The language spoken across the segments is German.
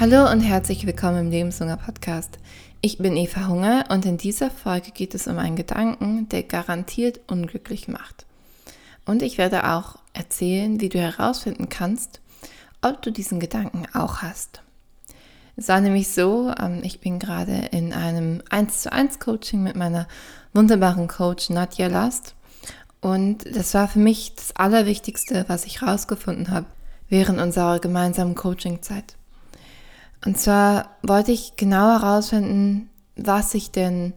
Hallo und herzlich willkommen im Lebenshunger Podcast. Ich bin Eva Hunger und in dieser Folge geht es um einen Gedanken, der garantiert unglücklich macht. Und ich werde auch erzählen, wie du herausfinden kannst, ob du diesen Gedanken auch hast. Es war nämlich so, ähm, ich bin gerade in einem 1 zu 1 Coaching mit meiner wunderbaren Coach Nadja Last. Und das war für mich das Allerwichtigste, was ich herausgefunden habe während unserer gemeinsamen Coachingzeit. Und zwar wollte ich genau herausfinden, was ich denn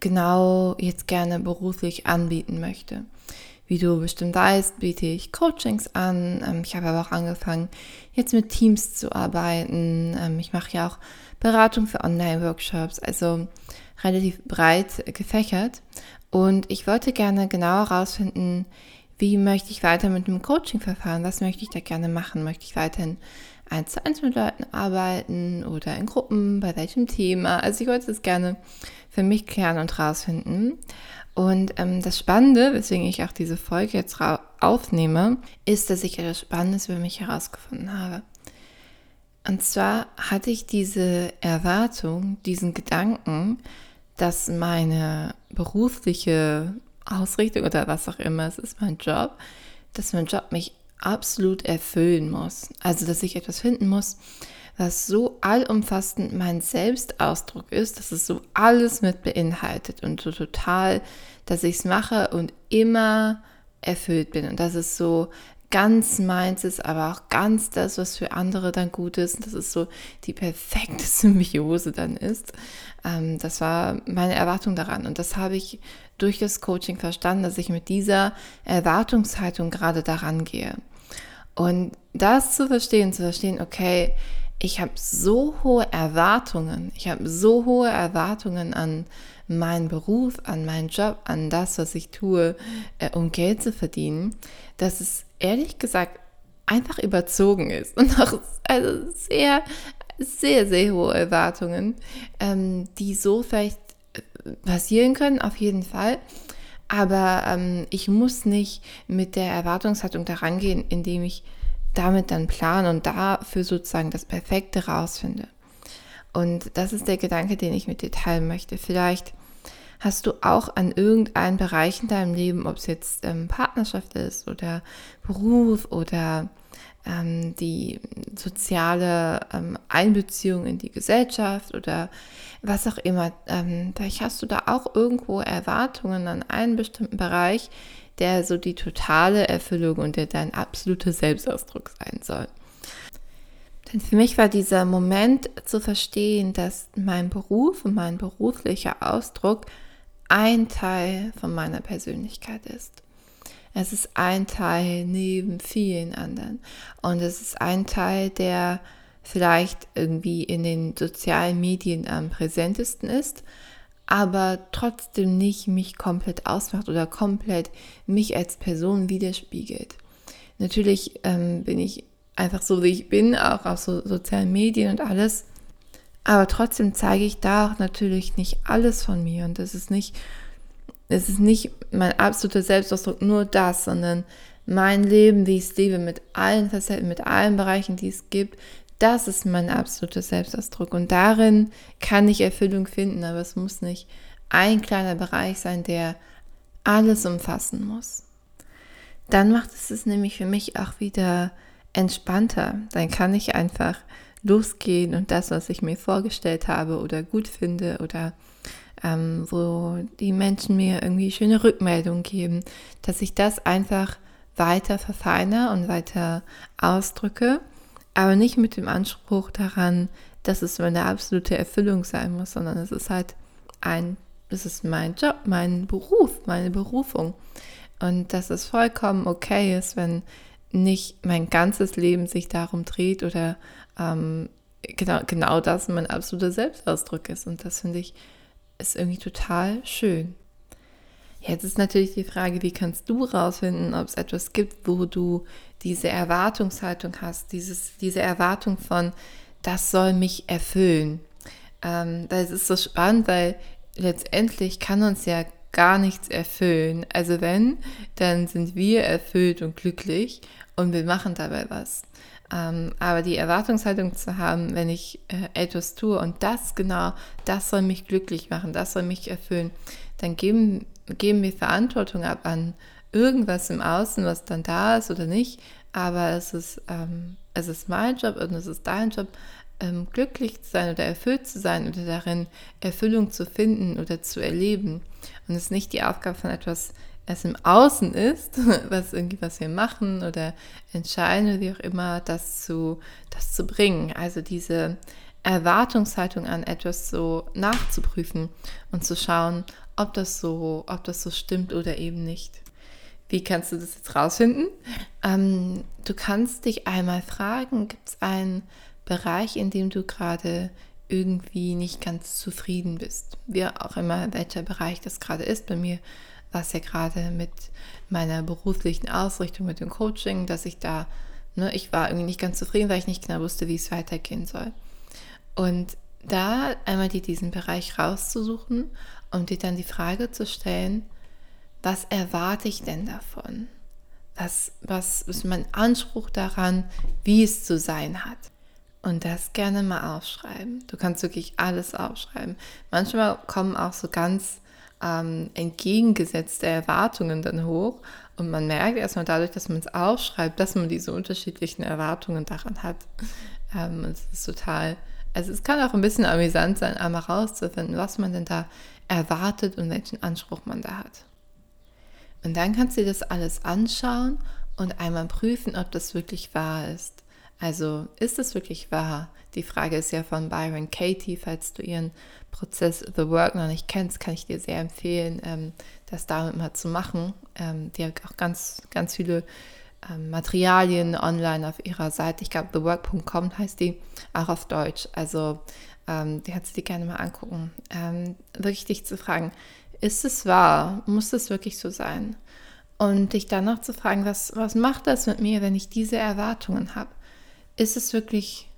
genau jetzt gerne beruflich anbieten möchte. Wie du bestimmt weißt, biete ich Coachings an. Ähm, ich habe aber auch angefangen, jetzt mit Teams zu arbeiten. Ähm, ich mache ja auch Beratung für Online-Workshops, also relativ breit gefächert. Und ich wollte gerne genau herausfinden, wie möchte ich weiter mit dem Coaching verfahren? Was möchte ich da gerne machen? Möchte ich weiterhin eins zu eins mit Leuten arbeiten oder in Gruppen, bei welchem Thema. Also ich wollte das gerne für mich klären und rausfinden. Und ähm, das Spannende, weswegen ich auch diese Folge jetzt aufnehme, ist, dass ich etwas Spannendes über mich herausgefunden habe. Und zwar hatte ich diese Erwartung, diesen Gedanken, dass meine berufliche Ausrichtung oder was auch immer, es ist mein Job, dass mein Job mich absolut erfüllen muss. Also, dass ich etwas finden muss, was so allumfassend mein Selbstausdruck ist, dass es so alles mit beinhaltet und so total, dass ich es mache und immer erfüllt bin. Und dass es so ganz meins ist, aber auch ganz das, was für andere dann gut ist. Dass es so die perfekte Symbiose dann ist. Ähm, das war meine Erwartung daran. Und das habe ich durch das Coaching verstanden, dass ich mit dieser Erwartungshaltung gerade daran gehe. Und das zu verstehen, zu verstehen, okay, ich habe so hohe Erwartungen, ich habe so hohe Erwartungen an meinen Beruf, an meinen Job, an das, was ich tue, äh, um Geld zu verdienen, dass es ehrlich gesagt einfach überzogen ist und auch also sehr, sehr, sehr hohe Erwartungen, ähm, die so vielleicht äh, passieren können, auf jeden Fall. Aber ähm, ich muss nicht mit der Erwartungshaltung daran gehen, indem ich damit dann plane und dafür sozusagen das Perfekte rausfinde. Und das ist der Gedanke, den ich mit dir teilen möchte. Vielleicht hast du auch an irgendeinem Bereich in deinem Leben, ob es jetzt ähm, Partnerschaft ist oder Beruf oder ähm, die soziale ähm, Einbeziehung in die Gesellschaft oder was auch immer. Ähm, vielleicht hast du da auch irgendwo Erwartungen an einen bestimmten Bereich, der so die totale Erfüllung und der dein absoluter Selbstausdruck sein soll. Denn für mich war dieser Moment zu verstehen, dass mein Beruf und mein beruflicher Ausdruck ein Teil von meiner Persönlichkeit ist. Es ist ein Teil neben vielen anderen. Und es ist ein Teil, der vielleicht irgendwie in den sozialen Medien am präsentesten ist, aber trotzdem nicht mich komplett ausmacht oder komplett mich als Person widerspiegelt. Natürlich ähm, bin ich einfach so, wie ich bin, auch auf so sozialen Medien und alles. Aber trotzdem zeige ich da auch natürlich nicht alles von mir. Und das ist nicht, es ist nicht mein absoluter Selbstausdruck, nur das, sondern mein Leben, wie ich es lebe, mit allen Facetten, mit allen Bereichen, die es gibt, das ist mein absoluter Selbstausdruck. Und darin kann ich Erfüllung finden, aber es muss nicht ein kleiner Bereich sein, der alles umfassen muss. Dann macht es es nämlich für mich auch wieder entspannter. Dann kann ich einfach losgehen und das, was ich mir vorgestellt habe oder gut finde oder ähm, wo die Menschen mir irgendwie schöne Rückmeldungen geben, dass ich das einfach weiter verfeine und weiter ausdrücke aber nicht mit dem Anspruch daran, dass es meine absolute Erfüllung sein muss, sondern es ist halt ein, es ist mein Job, mein Beruf, meine Berufung. Und dass es vollkommen okay ist, wenn nicht mein ganzes Leben sich darum dreht oder ähm, genau, genau das mein absoluter Selbstausdruck ist. Und das finde ich ist irgendwie total schön. Jetzt ist natürlich die Frage, wie kannst du rausfinden, ob es etwas gibt, wo du diese Erwartungshaltung hast, dieses, diese Erwartung von, das soll mich erfüllen. Ähm, das ist so spannend, weil letztendlich kann uns ja gar nichts erfüllen. Also wenn, dann sind wir erfüllt und glücklich und wir machen dabei was. Ähm, aber die Erwartungshaltung zu haben, wenn ich äh, etwas tue und das genau, das soll mich glücklich machen, das soll mich erfüllen, dann geben, geben wir Verantwortung ab an irgendwas im Außen, was dann da ist oder nicht. Aber es ist, ähm, es ist mein Job und es ist dein Job, ähm, glücklich zu sein oder erfüllt zu sein oder darin Erfüllung zu finden oder zu erleben. Und es ist nicht die Aufgabe von etwas, es im Außen ist, was irgendwie, was wir machen oder entscheiden oder wie auch immer, das zu, das zu bringen. Also diese Erwartungshaltung an etwas so nachzuprüfen und zu schauen, ob das so, ob das so stimmt oder eben nicht. Wie kannst du das jetzt rausfinden? Ähm, du kannst dich einmal fragen, gibt es einen Bereich, in dem du gerade irgendwie nicht ganz zufrieden bist? Wie auch immer, welcher Bereich das gerade ist. Bei mir was ja gerade mit meiner beruflichen Ausrichtung, mit dem Coaching, dass ich da, ne, ich war irgendwie nicht ganz zufrieden, weil ich nicht genau wusste, wie es weitergehen soll. Und da einmal dir diesen Bereich rauszusuchen und dir dann die Frage zu stellen, was erwarte ich denn davon? Was, was ist mein Anspruch daran, wie es zu sein hat? Und das gerne mal aufschreiben. Du kannst wirklich alles aufschreiben. Manchmal kommen auch so ganz ähm, entgegengesetzte Erwartungen dann hoch. Und man merkt erstmal dadurch, dass man es aufschreibt, dass man diese unterschiedlichen Erwartungen daran hat. Ähm, es ist total, also es kann auch ein bisschen amüsant sein, einmal rauszufinden, was man denn da erwartet und welchen Anspruch man da hat. Und dann kannst du dir das alles anschauen und einmal prüfen, ob das wirklich wahr ist. Also ist es wirklich wahr? Die Frage ist ja von Byron Katie. Falls du ihren Prozess The Work noch nicht kennst, kann ich dir sehr empfehlen, ähm, das damit mal zu machen. Ähm, die hat auch ganz, ganz viele ähm, Materialien online auf ihrer Seite. Ich glaube, thework.com heißt die, auch auf Deutsch. Also die hat sie dir gerne mal angucken. wirklich dich zu fragen, ist es wahr? Muss es wirklich so sein? Und dich dann noch zu fragen, was, was macht das mit mir, wenn ich diese Erwartungen habe? ist es wirklich,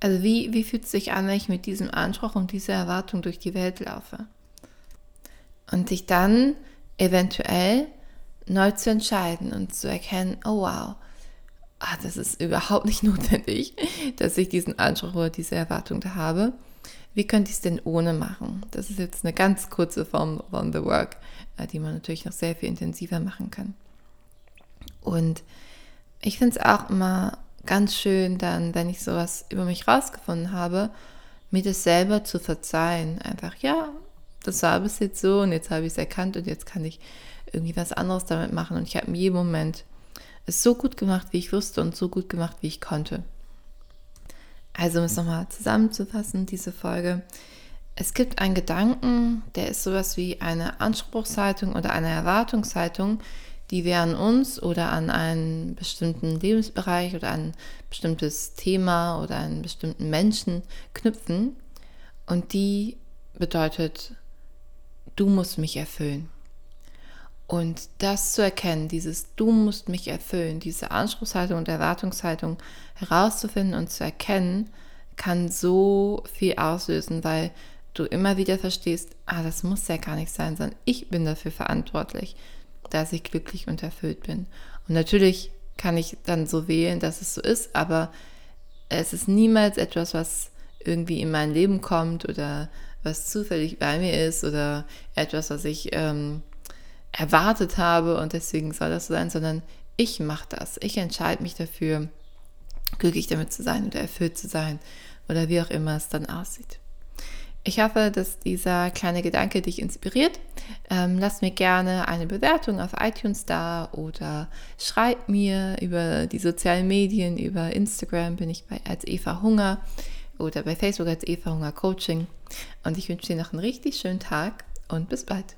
also wie, wie fühlt es sich an, wenn ich mit diesem Anspruch und dieser Erwartung durch die Welt laufe? Und sich dann eventuell neu zu entscheiden und zu erkennen, oh wow, ah, das ist überhaupt nicht notwendig, dass ich diesen Anspruch oder diese Erwartung da habe. Wie könnte ich es denn ohne machen? Das ist jetzt eine ganz kurze Form von The Work, äh, die man natürlich noch sehr viel intensiver machen kann. Und ich finde es auch immer ganz schön dann, wenn ich sowas über mich rausgefunden habe, mir das selber zu verzeihen. Einfach, ja, das war bis jetzt so und jetzt habe ich es erkannt und jetzt kann ich irgendwie was anderes damit machen. Und ich habe in jedem Moment es so gut gemacht, wie ich wusste und so gut gemacht, wie ich konnte. Also, um es nochmal zusammenzufassen, diese Folge. Es gibt einen Gedanken, der ist sowas wie eine Anspruchshaltung oder eine Erwartungshaltung, die wir an uns oder an einen bestimmten Lebensbereich oder ein bestimmtes Thema oder einen bestimmten Menschen knüpfen. Und die bedeutet, du musst mich erfüllen. Und das zu erkennen, dieses Du musst mich erfüllen, diese Anspruchshaltung und Erwartungshaltung herauszufinden und zu erkennen, kann so viel auslösen, weil du immer wieder verstehst, ah, das muss ja gar nicht sein, sondern ich bin dafür verantwortlich dass ich glücklich und erfüllt bin. Und natürlich kann ich dann so wählen, dass es so ist, aber es ist niemals etwas, was irgendwie in mein Leben kommt oder was zufällig bei mir ist oder etwas, was ich ähm, erwartet habe und deswegen soll das so sein, sondern ich mache das. Ich entscheide mich dafür, glücklich damit zu sein oder erfüllt zu sein oder wie auch immer es dann aussieht. Ich hoffe, dass dieser kleine Gedanke dich inspiriert. Ähm, lass mir gerne eine Bewertung auf iTunes da oder schreib mir über die sozialen Medien, über Instagram bin ich bei, als Eva Hunger oder bei Facebook als Eva Hunger Coaching. Und ich wünsche dir noch einen richtig schönen Tag und bis bald.